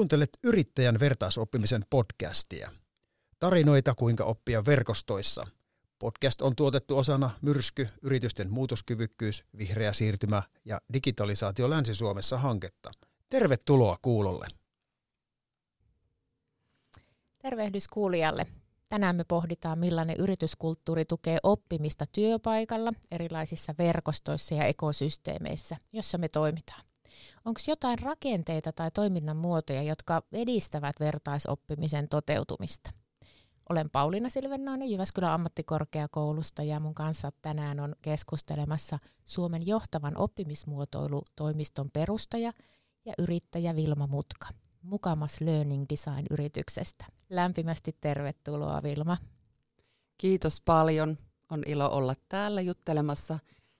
Kuuntelet yrittäjän vertaisoppimisen podcastia. Tarinoita, kuinka oppia verkostoissa. Podcast on tuotettu osana Myrsky, yritysten muutoskyvykkyys, vihreä siirtymä ja digitalisaatio Länsi-Suomessa hanketta. Tervetuloa kuulolle. Tervehdys kuulijalle. Tänään me pohditaan, millainen yrityskulttuuri tukee oppimista työpaikalla, erilaisissa verkostoissa ja ekosysteemeissä, jossa me toimitaan. Onko jotain rakenteita tai toiminnan muotoja, jotka edistävät vertaisoppimisen toteutumista? Olen Pauliina Silvennoinen Jyväskylän ammattikorkeakoulusta ja mun kanssa tänään on keskustelemassa Suomen johtavan oppimismuotoilutoimiston perustaja ja yrittäjä Vilma Mutka. Mukamas Learning Design-yrityksestä. Lämpimästi tervetuloa Vilma. Kiitos paljon. On ilo olla täällä juttelemassa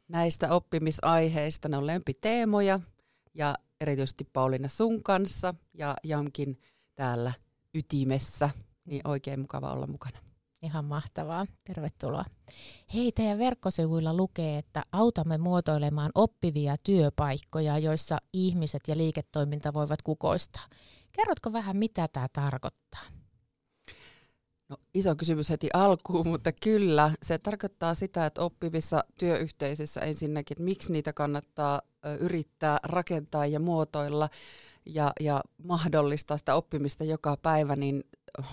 näistä oppimisaiheista. Ne on lempiteemoja ja erityisesti Pauliina sun kanssa ja Jamkin täällä ytimessä. Niin oikein mukava olla mukana. Ihan mahtavaa. Tervetuloa. Hei, teidän verkkosivuilla lukee, että autamme muotoilemaan oppivia työpaikkoja, joissa ihmiset ja liiketoiminta voivat kukoistaa. Kerrotko vähän, mitä tämä tarkoittaa? No, iso kysymys heti alkuun, mutta kyllä. Se tarkoittaa sitä, että oppivissa työyhteisöissä ensinnäkin, että miksi niitä kannattaa yrittää rakentaa ja muotoilla ja, ja mahdollistaa sitä oppimista joka päivä, niin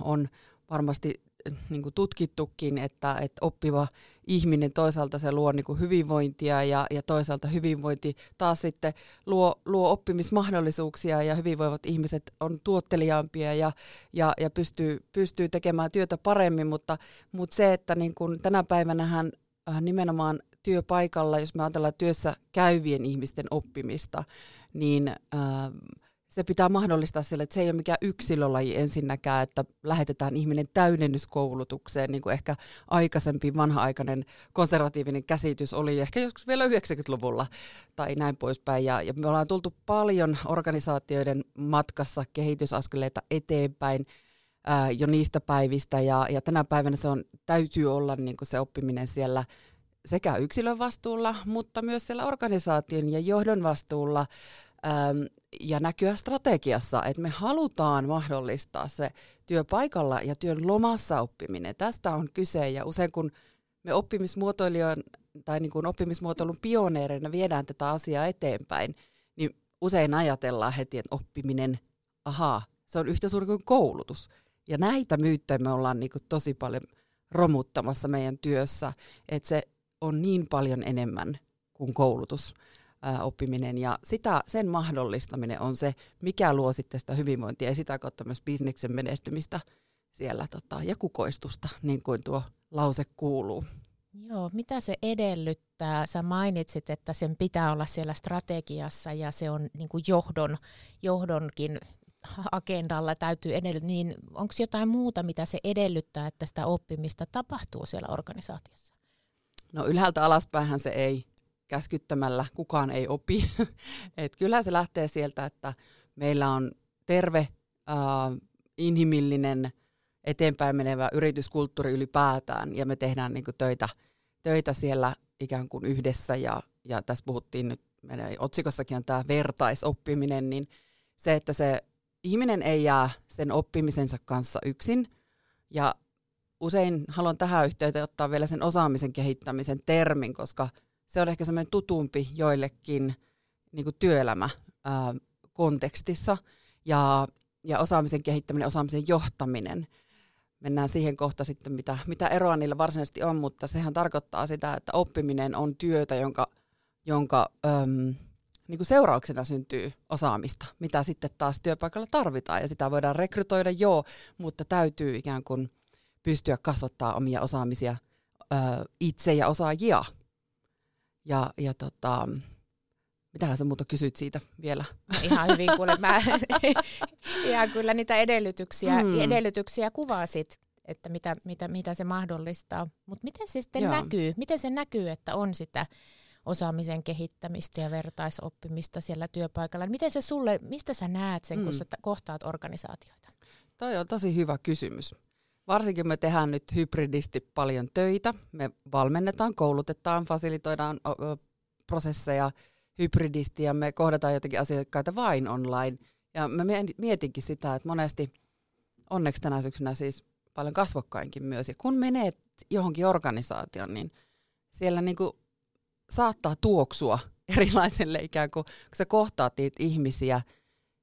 on varmasti niin kuin tutkittukin, että, että oppiva ihminen toisaalta se luo niin kuin hyvinvointia ja, ja toisaalta hyvinvointi taas sitten luo, luo oppimismahdollisuuksia ja hyvinvoivat ihmiset on tuotteliaampia ja, ja, ja pystyy, pystyy tekemään työtä paremmin, mutta, mutta se, että niin kuin tänä päivänähän äh, nimenomaan työpaikalla, jos me ajatellaan työssä käyvien ihmisten oppimista, niin äh, se pitää mahdollistaa sille, että se ei ole mikään yksilölaji ensinnäkään, että lähetetään ihminen täydennyskoulutukseen, niin kuin ehkä aikaisempi vanha-aikainen konservatiivinen käsitys oli ehkä joskus vielä 90-luvulla tai näin poispäin. Ja, ja me ollaan tultu paljon organisaatioiden matkassa kehitysaskeleita eteenpäin ää, jo niistä päivistä ja, ja tänä päivänä se on, täytyy olla niin kuin se oppiminen siellä sekä yksilön vastuulla, mutta myös siellä organisaation ja johdon vastuulla ja näkyä strategiassa, että me halutaan mahdollistaa se työpaikalla ja työn lomassa oppiminen. Tästä on kyse ja usein kun me oppimismuotoilijoiden tai niin kuin oppimismuotoilun pioneereina viedään tätä asiaa eteenpäin, niin usein ajatellaan heti, että oppiminen, ahaa, se on yhtä suuri kuin koulutus. Ja näitä myyttejä me ollaan niin kuin tosi paljon romuttamassa meidän työssä, että se on niin paljon enemmän kuin koulutus ää, oppiminen ja sitä, sen mahdollistaminen on se, mikä luo sitten sitä hyvinvointia ja sitä kautta myös bisneksen menestymistä siellä tota, ja kukoistusta, niin kuin tuo lause kuuluu. Joo, mitä se edellyttää? Sä mainitsit, että sen pitää olla siellä strategiassa ja se on niin kuin johdon, johdonkin agendalla täytyy edellyttää, niin onko jotain muuta, mitä se edellyttää, että sitä oppimista tapahtuu siellä organisaatiossa? No ylhäältä alaspäin se ei käskyttämällä kukaan ei opi. Et kyllä se lähtee sieltä, että meillä on terve, äh, inhimillinen, eteenpäin menevä yrityskulttuuri ylipäätään ja me tehdään niin töitä, töitä siellä ikään kuin yhdessä ja, ja tässä puhuttiin nyt, meidän otsikossakin on tämä vertaisoppiminen, niin se, että se ihminen ei jää sen oppimisensa kanssa yksin ja usein haluan tähän yhteyteen ottaa vielä sen osaamisen kehittämisen termin, koska – se on ehkä semmoinen tutumpi joillekin niin kuin työelämä ää, kontekstissa ja, ja osaamisen kehittäminen, osaamisen johtaminen. Mennään siihen kohta sitten, mitä, mitä eroa niillä varsinaisesti on, mutta sehän tarkoittaa sitä, että oppiminen on työtä, jonka, jonka äm, niin kuin seurauksena syntyy osaamista, mitä sitten taas työpaikalla tarvitaan. Ja sitä voidaan rekrytoida, joo, mutta täytyy ikään kuin pystyä kasvattaa omia osaamisia itse ja osaajia ja, ja tota, mitähän sä muuta kysyt siitä vielä? No ihan hyvin kuule, mä ihan kyllä niitä edellytyksiä, mm. edellytyksiä kuvasit, että mitä, mitä, mitä se mahdollistaa. Mutta miten se sitten Joo. näkyy? Miten se näkyy, että on sitä osaamisen kehittämistä ja vertaisoppimista siellä työpaikalla? Miten se sulle, mistä sä näet sen, mm. kun sä kohtaat organisaatioita? Toi on tosi hyvä kysymys. Varsinkin me tehdään nyt hybridisti paljon töitä. Me valmennetaan, koulutetaan, fasilitoidaan prosesseja hybridisti ja me kohdataan jotenkin asiakkaita vain online. Ja mä mietinkin sitä, että monesti onneksi tänä syksynä siis paljon kasvokkainkin myös. Ja kun menet johonkin organisaatioon, niin siellä niinku saattaa tuoksua erilaiselle ikään kuin, kun sä kohtaat niitä ihmisiä,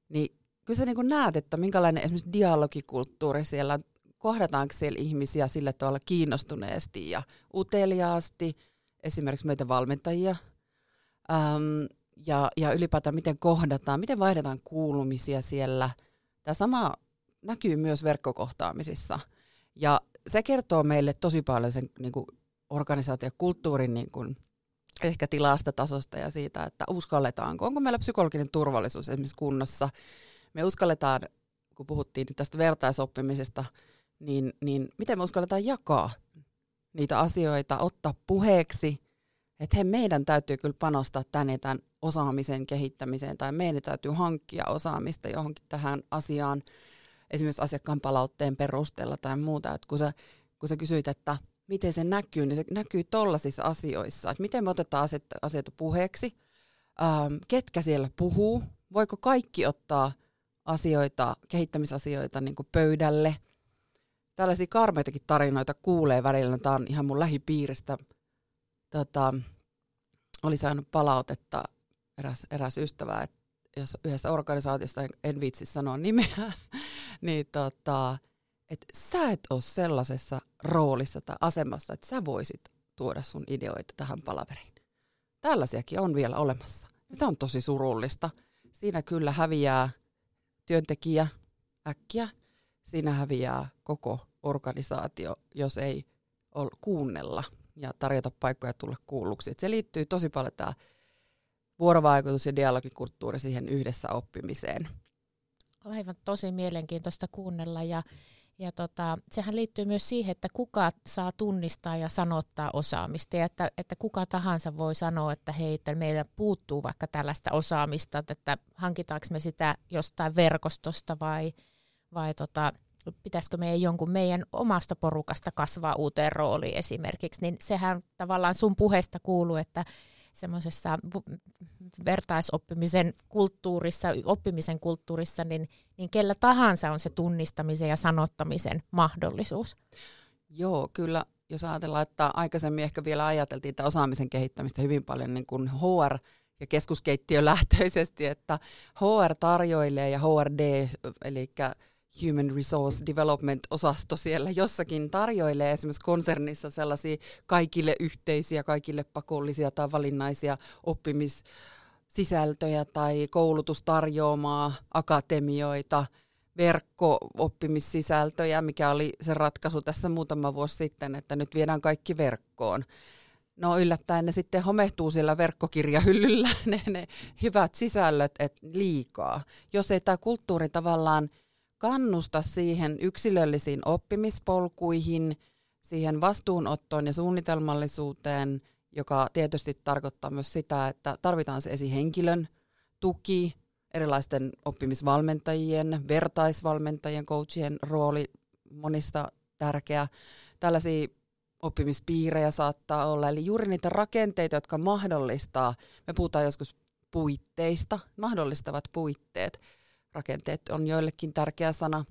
niin kyllä sä niin näet, että minkälainen esimerkiksi dialogikulttuuri siellä, kohdataanko siellä ihmisiä sillä tavalla kiinnostuneesti ja uteliaasti, esimerkiksi meitä valmentajia, äm, ja, ja ylipäätään miten kohdataan, miten vaihdetaan kuulumisia siellä. Tämä sama näkyy myös verkkokohtaamisissa. Ja se kertoo meille tosi paljon sen niin kuin organisaatiokulttuurin niin kuin, ehkä tilasta, tasosta ja siitä, että uskalletaanko, onko meillä psykologinen turvallisuus esimerkiksi kunnossa. Me uskalletaan, kun puhuttiin tästä vertaisoppimisesta, niin, niin miten me uskalletaan jakaa niitä asioita, ottaa puheeksi, että he, meidän täytyy kyllä panostaa tänne tämän osaamisen kehittämiseen tai meidän täytyy hankkia osaamista johonkin tähän asiaan, esimerkiksi asiakkaan palautteen perusteella tai muuta. Että kun, sä, kun sä kysyit, että miten se näkyy, niin se näkyy tollaisissa asioissa, että miten me otetaan asioita, asioita puheeksi, ähm, ketkä siellä puhuu, voiko kaikki ottaa asioita, kehittämisasioita niin kuin pöydälle. Tällaisia karmeitakin tarinoita kuulee välillä, tämä on ihan mun lähipiiristä. Tota, oli saanut palautetta eräs, eräs ystävä, että jos yhdessä organisaatiosta, en viitsi sanoa nimeä, niin tota, että sä et ole sellaisessa roolissa tai asemassa, että sä voisit tuoda sun ideoita tähän palaveriin. Tällaisiakin on vielä olemassa. Ja se on tosi surullista. Siinä kyllä häviää työntekijä äkkiä. Siinä häviää koko organisaatio, jos ei ole kuunnella ja tarjota paikkoja tulla kuulluksi. Et se liittyy tosi paljon tämä vuorovaikutus ja dialogikulttuuri siihen yhdessä oppimiseen. Aivan tosi mielenkiintoista kuunnella ja ja tota, sehän liittyy myös siihen, että kuka saa tunnistaa ja sanottaa osaamista ja että, että kuka tahansa voi sanoa, että hei, että meillä puuttuu vaikka tällaista osaamista, että hankitaanko me sitä jostain verkostosta vai, vai tota, pitäisikö meidän jonkun meidän omasta porukasta kasvaa uuteen rooliin esimerkiksi, niin sehän tavallaan sun puheesta kuuluu, että semmoisessa vertaisoppimisen kulttuurissa, oppimisen kulttuurissa, niin, niin kellä tahansa on se tunnistamisen ja sanottamisen mahdollisuus. Joo, kyllä. Jos ajatellaan, että aikaisemmin ehkä vielä ajateltiin että osaamisen kehittämistä hyvin paljon niin kuin HR ja keskuskeittiö lähtöisesti, että HR tarjoilee ja HRD, eli Human Resource Development-osasto siellä jossakin tarjoilee esimerkiksi konsernissa sellaisia kaikille yhteisiä, kaikille pakollisia tai valinnaisia oppimissisältöjä tai koulutustarjoamaa, akatemioita, verkko-oppimissisältöjä, mikä oli se ratkaisu tässä muutama vuosi sitten, että nyt viedään kaikki verkkoon. No yllättäen ne sitten homehtuu siellä verkkokirjahyllyllä, ne, ne hyvät sisällöt, et liikaa. Jos ei tämä kulttuuri tavallaan kannusta siihen yksilöllisiin oppimispolkuihin, siihen vastuunottoon ja suunnitelmallisuuteen, joka tietysti tarkoittaa myös sitä, että tarvitaan se esihenkilön tuki, erilaisten oppimisvalmentajien, vertaisvalmentajien, coachien rooli monista tärkeä. Tällaisia oppimispiirejä saattaa olla, eli juuri niitä rakenteita, jotka mahdollistaa, me puhutaan joskus puitteista, mahdollistavat puitteet rakenteet on joillekin tärkeä sana.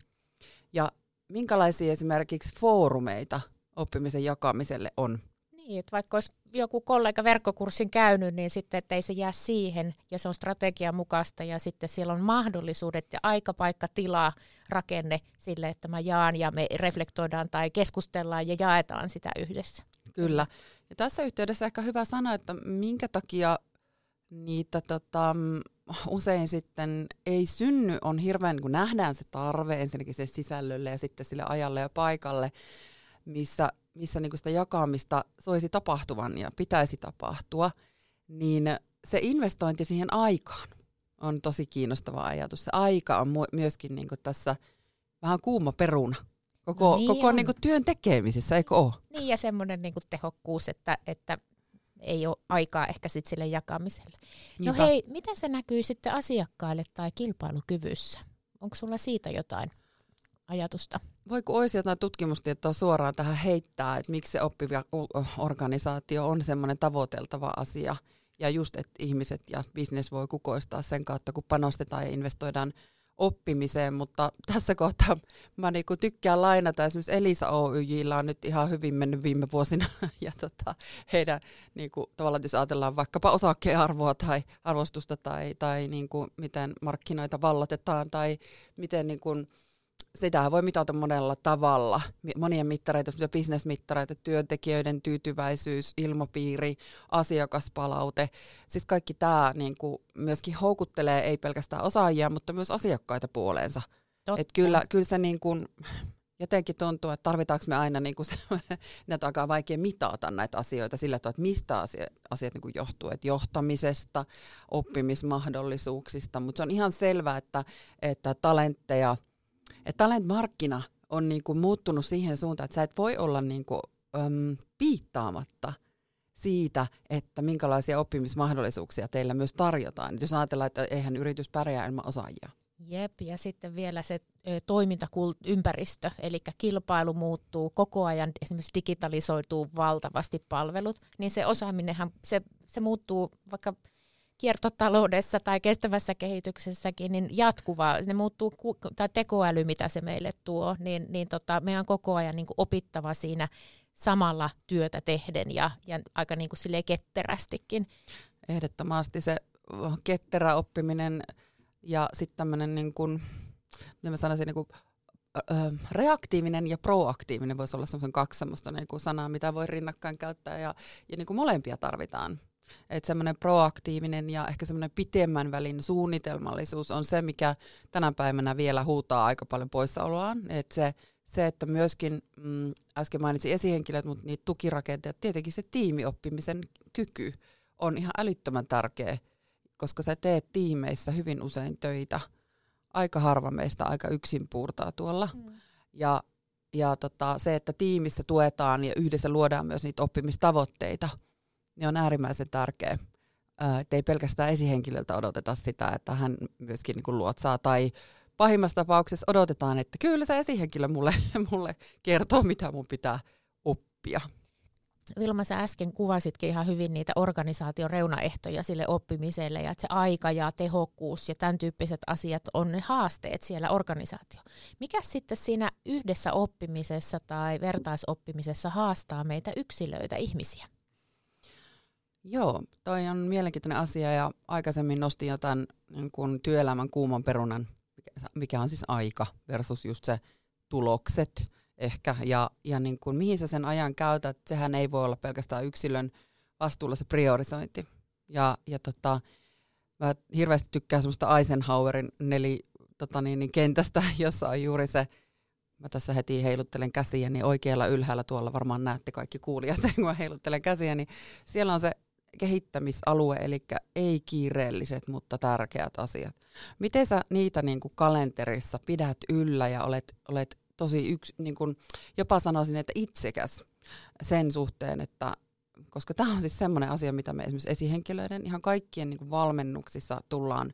Ja minkälaisia esimerkiksi foorumeita oppimisen jakamiselle on? Niin, että vaikka olisi joku kollega verkkokurssin käynyt, niin sitten ettei se jää siihen ja se on strategian mukaista ja sitten siellä on mahdollisuudet ja aika, paikka, tila, rakenne sille, että mä jaan ja me reflektoidaan tai keskustellaan ja jaetaan sitä yhdessä. Kyllä. Ja tässä yhteydessä ehkä hyvä sanoa, että minkä takia niitä tota, usein sitten ei synny, on hirveän, kun nähdään se tarve ensinnäkin sen sisällölle ja sitten sille ajalle ja paikalle, missä, missä niin sitä jakamista soisi tapahtuvan ja pitäisi tapahtua, niin se investointi siihen aikaan on tosi kiinnostava ajatus. Se aika on myöskin niin tässä vähän kuuma peruna koko, no niin koko niin työn tekemisessä, eikö ole? Niin ja semmoinen niin tehokkuus, että, että ei ole aikaa ehkä sit sille jakamiselle. No Niinpä. hei, miten se näkyy sitten asiakkaille tai kilpailukyvyssä? Onko sulla siitä jotain ajatusta? Voiko olisi jotain tutkimustietoa suoraan tähän heittää, että miksi se oppiva organisaatio on semmoinen tavoiteltava asia, ja just, että ihmiset ja bisnes voi kukoistaa sen kautta, kun panostetaan ja investoidaan oppimiseen, mutta tässä kohtaa mä niinku tykkään lainata. Esimerkiksi Elisa Oyjillä on nyt ihan hyvin mennyt viime vuosina ja tota, heidän niinku, tavallaan, jos ajatellaan vaikkapa osakearvoa tai arvostusta tai, tai niinku, miten markkinoita vallotetaan tai miten niinku, sitä voi mitata monella tavalla. Monia mittareita, bisnesmittareita, työntekijöiden tyytyväisyys, ilmapiiri, asiakaspalaute. Siis kaikki tämä niin kuin myöskin houkuttelee ei pelkästään osaajia, mutta myös asiakkaita puoleensa. Et kyllä, kyllä se niin kuin, jotenkin tuntuu, että tarvitaanko me aina, niin kuin se, näitä aika vaikea mitata näitä asioita sillä tavalla, että mistä asiat, asiat niin kuin johtuu, että johtamisesta, oppimismahdollisuuksista, mutta se on ihan selvää, että, että talentteja – että talent-markkina on niinku muuttunut siihen suuntaan, että sä et voi olla niinku, äm, piittaamatta siitä, että minkälaisia oppimismahdollisuuksia teillä myös tarjotaan. Jos ajatellaan, että eihän yritys pärjää ilman osaajia. Jep, ja sitten vielä se toimintaympäristö, eli kilpailu muuttuu koko ajan, esimerkiksi digitalisoituu valtavasti palvelut, niin se osaaminenhan, se, se muuttuu vaikka kiertotaloudessa tai kestävässä kehityksessäkin niin jatkuvaa. Ne muuttuu, tai tekoäly, mitä se meille tuo, niin, niin tota, meidän on koko ajan niin kuin opittava siinä samalla työtä tehden ja, ja aika niin kuin ketterästikin. Ehdottomasti se ketterä oppiminen ja sitten tämmöinen, niin kuin, mä sanoisin, niin kuin, reaktiivinen ja proaktiivinen voisi olla semmoisen kaksi semmoista niin kuin sanaa, mitä voi rinnakkain käyttää ja, ja niin kuin molempia tarvitaan. Että semmoinen proaktiivinen ja ehkä semmoinen pitemmän välin suunnitelmallisuus on se, mikä tänä päivänä vielä huutaa aika paljon poissaoloaan. Että se, se, että myöskin, mm, äsken mainitsin esihenkilöt, mutta niitä tukirakenteet, tietenkin se tiimioppimisen kyky on ihan älyttömän tärkeä, koska sä teet tiimeissä hyvin usein töitä. Aika harva meistä aika yksin puurtaa tuolla. Mm. Ja, ja tota, se, että tiimissä tuetaan ja yhdessä luodaan myös niitä oppimistavoitteita – niin on äärimmäisen tärkeä. Että ei pelkästään esihenkilöltä odoteta sitä, että hän myöskin niin luotsaa tai pahimmassa tapauksessa odotetaan, että kyllä se esihenkilö mulle, mulle kertoo, mitä mun pitää oppia. Vilma, sä äsken kuvasitkin ihan hyvin niitä organisaation reunaehtoja sille oppimiselle ja että se aika ja tehokkuus ja tämän tyyppiset asiat on ne haasteet siellä organisaatio. Mikä sitten siinä yhdessä oppimisessa tai vertaisoppimisessa haastaa meitä yksilöitä, ihmisiä? Joo, toi on mielenkiintoinen asia ja aikaisemmin nostin jotain niin kuin työelämän kuuman perunan, mikä on siis aika versus just se tulokset ehkä ja, ja niin kuin, mihin sä sen ajan käytät, sehän ei voi olla pelkästään yksilön vastuulla se priorisointi. Ja, ja tota, mä hirveästi tykkään semmoista Eisenhowerin neli tota niin, niin kentästä, jossa on juuri se, mä tässä heti heiluttelen käsiä, niin oikealla ylhäällä tuolla varmaan näette kaikki kuulijat sen, kun mä heiluttelen käsiä, niin siellä on se kehittämisalue, eli ei kiireelliset, mutta tärkeät asiat. Miten sä niitä niin kuin kalenterissa pidät yllä ja olet, olet tosi yksi, niin kuin, jopa sanoisin, että itsekäs sen suhteen, että koska tämä on siis semmoinen asia, mitä me esimerkiksi esihenkilöiden ihan kaikkien niin kuin valmennuksissa tullaan,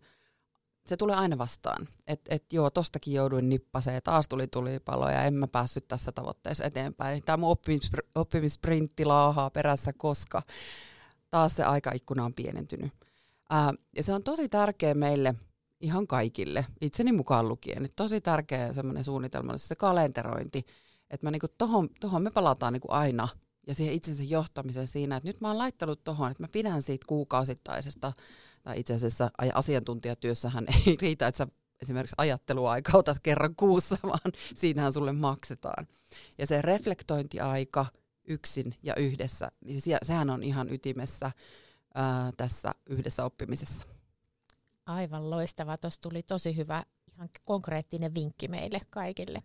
se tulee aina vastaan. Että et joo, tostakin jouduin nippaseen, taas tuli tulipalo ja en mä päässyt tässä tavoitteessa eteenpäin. Tämä mun oppimisprintti laahaa perässä, koska taas se aikaikkuna on pienentynyt. Ää, ja se on tosi tärkeä meille ihan kaikille, itseni mukaan lukien. Et tosi tärkeä semmoinen suunnitelma, se kalenterointi, että niinku tohon, tohon me palataan niinku aina ja siihen itsensä johtamiseen siinä, että nyt mä oon laittanut tohon, että mä pidän siitä kuukausittaisesta, tai itse asiassa asiantuntijatyössähän ei riitä, että sä esimerkiksi ajatteluaika otat kerran kuussa, vaan siinähän sulle maksetaan. Ja se reflektointiaika – yksin ja yhdessä, niin sehän on ihan ytimessä ää, tässä yhdessä oppimisessa. Aivan loistava. Tuossa tuli tosi hyvä, ihan konkreettinen vinkki meille kaikille.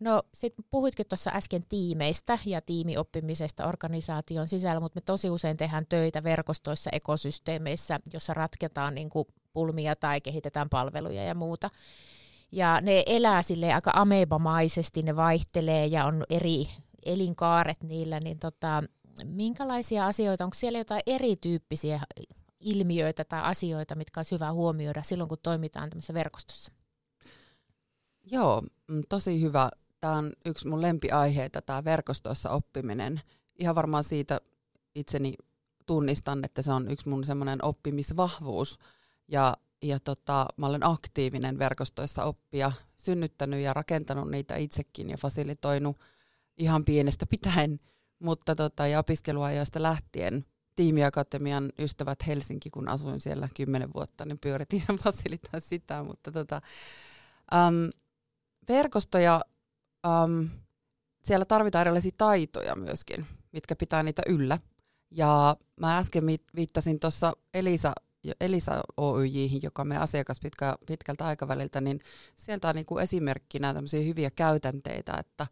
No sitten puhuitkin tuossa äsken tiimeistä ja tiimioppimisesta organisaation sisällä, mutta me tosi usein tehdään töitä verkostoissa, ekosysteemeissä, jossa ratketaan niin kuin pulmia tai kehitetään palveluja ja muuta. Ja ne elää sille aika amebamaisesti, ne vaihtelee ja on eri elinkaaret niillä, niin tota, minkälaisia asioita, onko siellä jotain erityyppisiä ilmiöitä tai asioita, mitkä olisi hyvä huomioida silloin, kun toimitaan tämmöisessä verkostossa? Joo, mm, tosi hyvä. Tämä on yksi mun lempiaiheita, tämä verkostossa oppiminen. Ihan varmaan siitä itseni tunnistan, että se on yksi mun semmoinen oppimisvahvuus. Ja, ja tota, mä olen aktiivinen verkostoissa oppia, synnyttänyt ja rakentanut niitä itsekin ja fasilitoinut ihan pienestä pitäen, mutta tota, ja opiskeluajoista lähtien tiimiakatemian ystävät Helsinki, kun asuin siellä kymmenen vuotta, niin pyöritin ja fasilitoin sitä, mutta tota, äm, verkostoja, äm, siellä tarvitaan erilaisia taitoja myöskin, mitkä pitää niitä yllä. Ja mä äsken viittasin tuossa Elisa, Elisa Oyj, joka meidän asiakas pitkä, pitkältä aikaväliltä, niin sieltä on niin kuin esimerkkinä tämmöisiä hyviä käytänteitä, että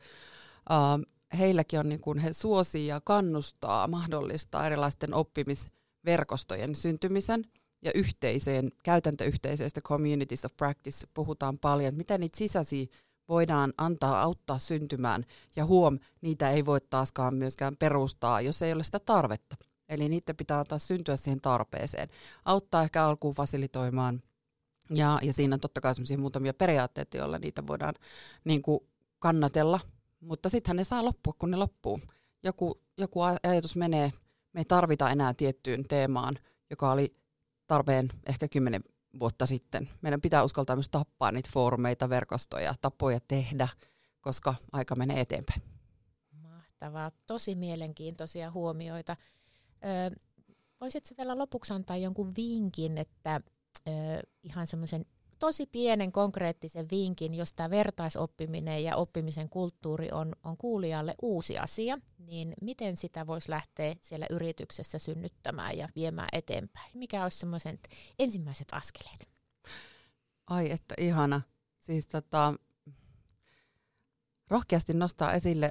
heilläkin on, niin kuin, he suosii ja kannustaa, mahdollistaa erilaisten oppimisverkostojen syntymisen ja yhteisöjen, käytäntöyhteisöistä, communities of practice, puhutaan paljon, että miten niitä sisäisiä voidaan antaa auttaa syntymään. Ja huom, niitä ei voi taaskaan myöskään perustaa, jos ei ole sitä tarvetta. Eli niitä pitää antaa syntyä siihen tarpeeseen. Auttaa ehkä alkuun fasilitoimaan. Ja, ja siinä on totta kai muutamia periaatteita, joilla niitä voidaan niin kuin kannatella. Mutta sittenhän ne saa loppua, kun ne loppuu. Joku, joku ajatus menee, me ei tarvita enää tiettyyn teemaan, joka oli tarpeen ehkä kymmenen vuotta sitten. Meidän pitää uskaltaa myös tappaa niitä foorumeita, verkostoja, tapoja tehdä, koska aika menee eteenpäin. Mahtavaa, tosi mielenkiintoisia huomioita. Ö, voisitko vielä lopuksi antaa jonkun vinkin, että ö, ihan semmoisen tosi pienen konkreettisen vinkin, jos tämä vertaisoppiminen ja oppimisen kulttuuri on, on kuulijalle uusi asia, niin miten sitä voisi lähteä siellä yrityksessä synnyttämään ja viemään eteenpäin? Mikä olisi semmoiset ensimmäiset askeleet? Ai että ihana. Siis tota, rohkeasti nostaa esille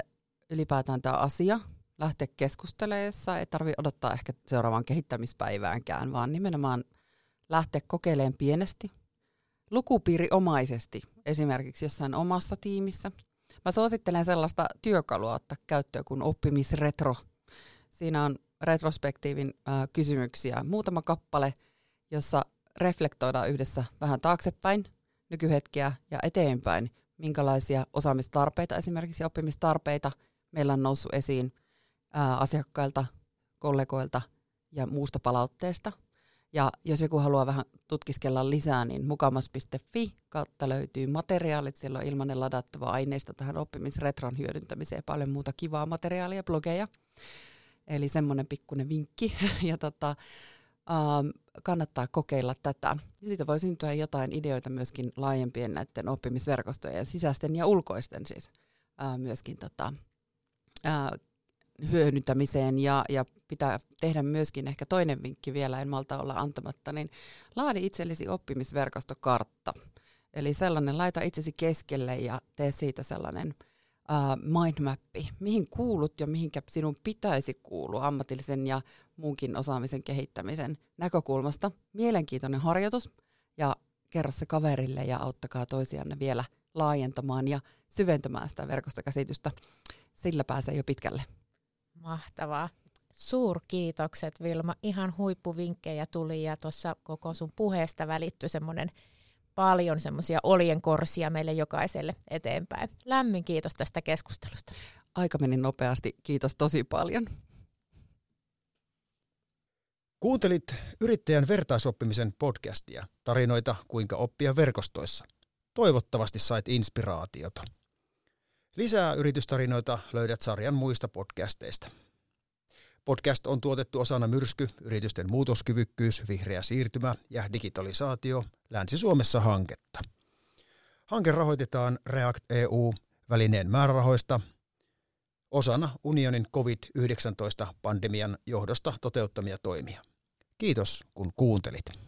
ylipäätään tämä asia, lähteä keskusteleessa, ei tarvitse odottaa ehkä seuraavaan kehittämispäiväänkään, vaan nimenomaan lähteä kokeilemaan pienesti, lukupiiriomaisesti esimerkiksi jossain omassa tiimissä. Mä suosittelen sellaista työkalua ottaa käyttöön kuin oppimisretro. Siinä on retrospektiivin äh, kysymyksiä, muutama kappale, jossa reflektoidaan yhdessä vähän taaksepäin, nykyhetkeä ja eteenpäin, minkälaisia osaamistarpeita, esimerkiksi oppimistarpeita meillä on noussut esiin ää, asiakkailta, kollegoilta ja muusta palautteesta – ja jos joku haluaa vähän tutkiskella lisää, niin mukamas.fi kautta löytyy materiaalit. Siellä on ilmainen ladattava aineisto tähän oppimisretron hyödyntämiseen paljon muuta kivaa materiaalia, blogeja. Eli semmoinen pikkuinen vinkki. ja tota, ähm, kannattaa kokeilla tätä. Ja siitä voi syntyä jotain ideoita myöskin laajempien näiden oppimisverkostojen, sisäisten ja ulkoisten siis äh, myöskin tota, äh, hyödyntämiseen ja, ja pitää tehdä myöskin ehkä toinen vinkki vielä, en malta olla antamatta, niin laadi itsellesi oppimisverkostokartta. Eli sellainen, laita itsesi keskelle ja tee siitä sellainen uh, mindmappi, mihin kuulut ja mihinkä sinun pitäisi kuulua ammatillisen ja muunkin osaamisen kehittämisen näkökulmasta. Mielenkiintoinen harjoitus ja kerro se kaverille ja auttakaa toisianne vielä laajentamaan ja syventämään sitä verkostokäsitystä. Sillä pääsee jo pitkälle. Mahtavaa. Suurkiitokset Vilma. Ihan huippuvinkkejä tuli ja tuossa koko sun puheesta välittyi semmoinen paljon semmoisia oljenkorsia meille jokaiselle eteenpäin. Lämmin kiitos tästä keskustelusta. Aika meni nopeasti. Kiitos tosi paljon. Kuuntelit yrittäjän vertaisoppimisen podcastia, tarinoita kuinka oppia verkostoissa. Toivottavasti sait inspiraatiota. Lisää yritystarinoita löydät sarjan muista podcasteista. Podcast on tuotettu osana Myrsky, yritysten muutoskyvykkyys, vihreä siirtymä ja digitalisaatio Länsi-Suomessa hanketta. Hanke rahoitetaan React EU-välineen määrärahoista osana unionin COVID-19-pandemian johdosta toteuttamia toimia. Kiitos kun kuuntelit.